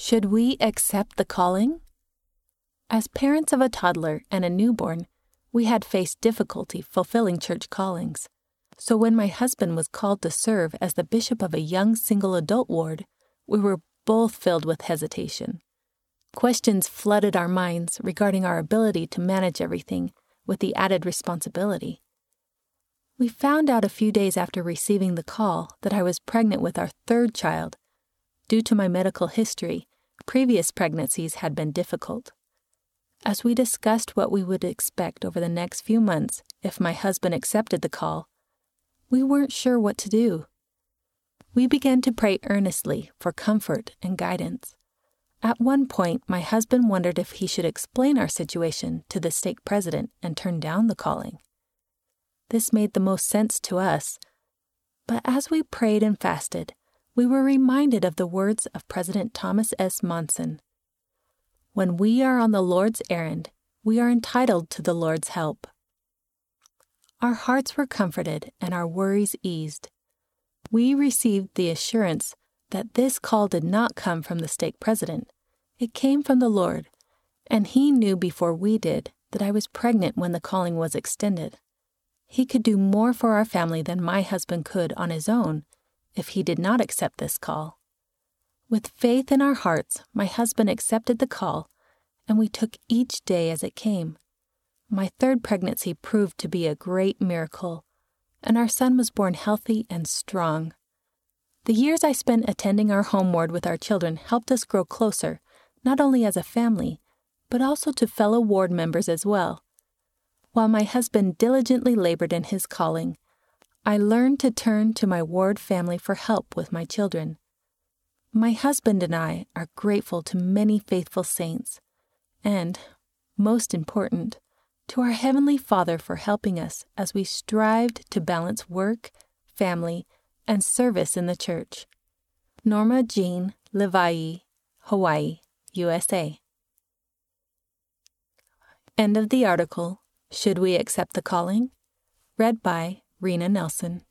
Should we accept the calling? As parents of a toddler and a newborn, we had faced difficulty fulfilling church callings. So when my husband was called to serve as the bishop of a young single adult ward, we were both filled with hesitation. Questions flooded our minds regarding our ability to manage everything with the added responsibility. We found out a few days after receiving the call that I was pregnant with our third child. Due to my medical history, previous pregnancies had been difficult. As we discussed what we would expect over the next few months if my husband accepted the call, we weren't sure what to do. We began to pray earnestly for comfort and guidance. At one point, my husband wondered if he should explain our situation to the stake president and turn down the calling. This made the most sense to us. But as we prayed and fasted, we were reminded of the words of President Thomas S. Monson When we are on the Lord's errand, we are entitled to the Lord's help. Our hearts were comforted and our worries eased. We received the assurance that this call did not come from the stake president. It came from the Lord, and He knew before we did that I was pregnant when the calling was extended. He could do more for our family than my husband could on his own if he did not accept this call. With faith in our hearts, my husband accepted the call, and we took each day as it came. My third pregnancy proved to be a great miracle, and our son was born healthy and strong. The years I spent attending our home ward with our children helped us grow closer, not only as a family, but also to fellow ward members as well. While my husband diligently labored in his calling, I learned to turn to my ward family for help with my children. My husband and I are grateful to many faithful saints, and, most important, to our Heavenly Father for helping us as we strived to balance work, family, and service in the church. Norma Jean Levi, Hawaii, USA. End of the article should We Accept the Calling? Read by Rena Nelson.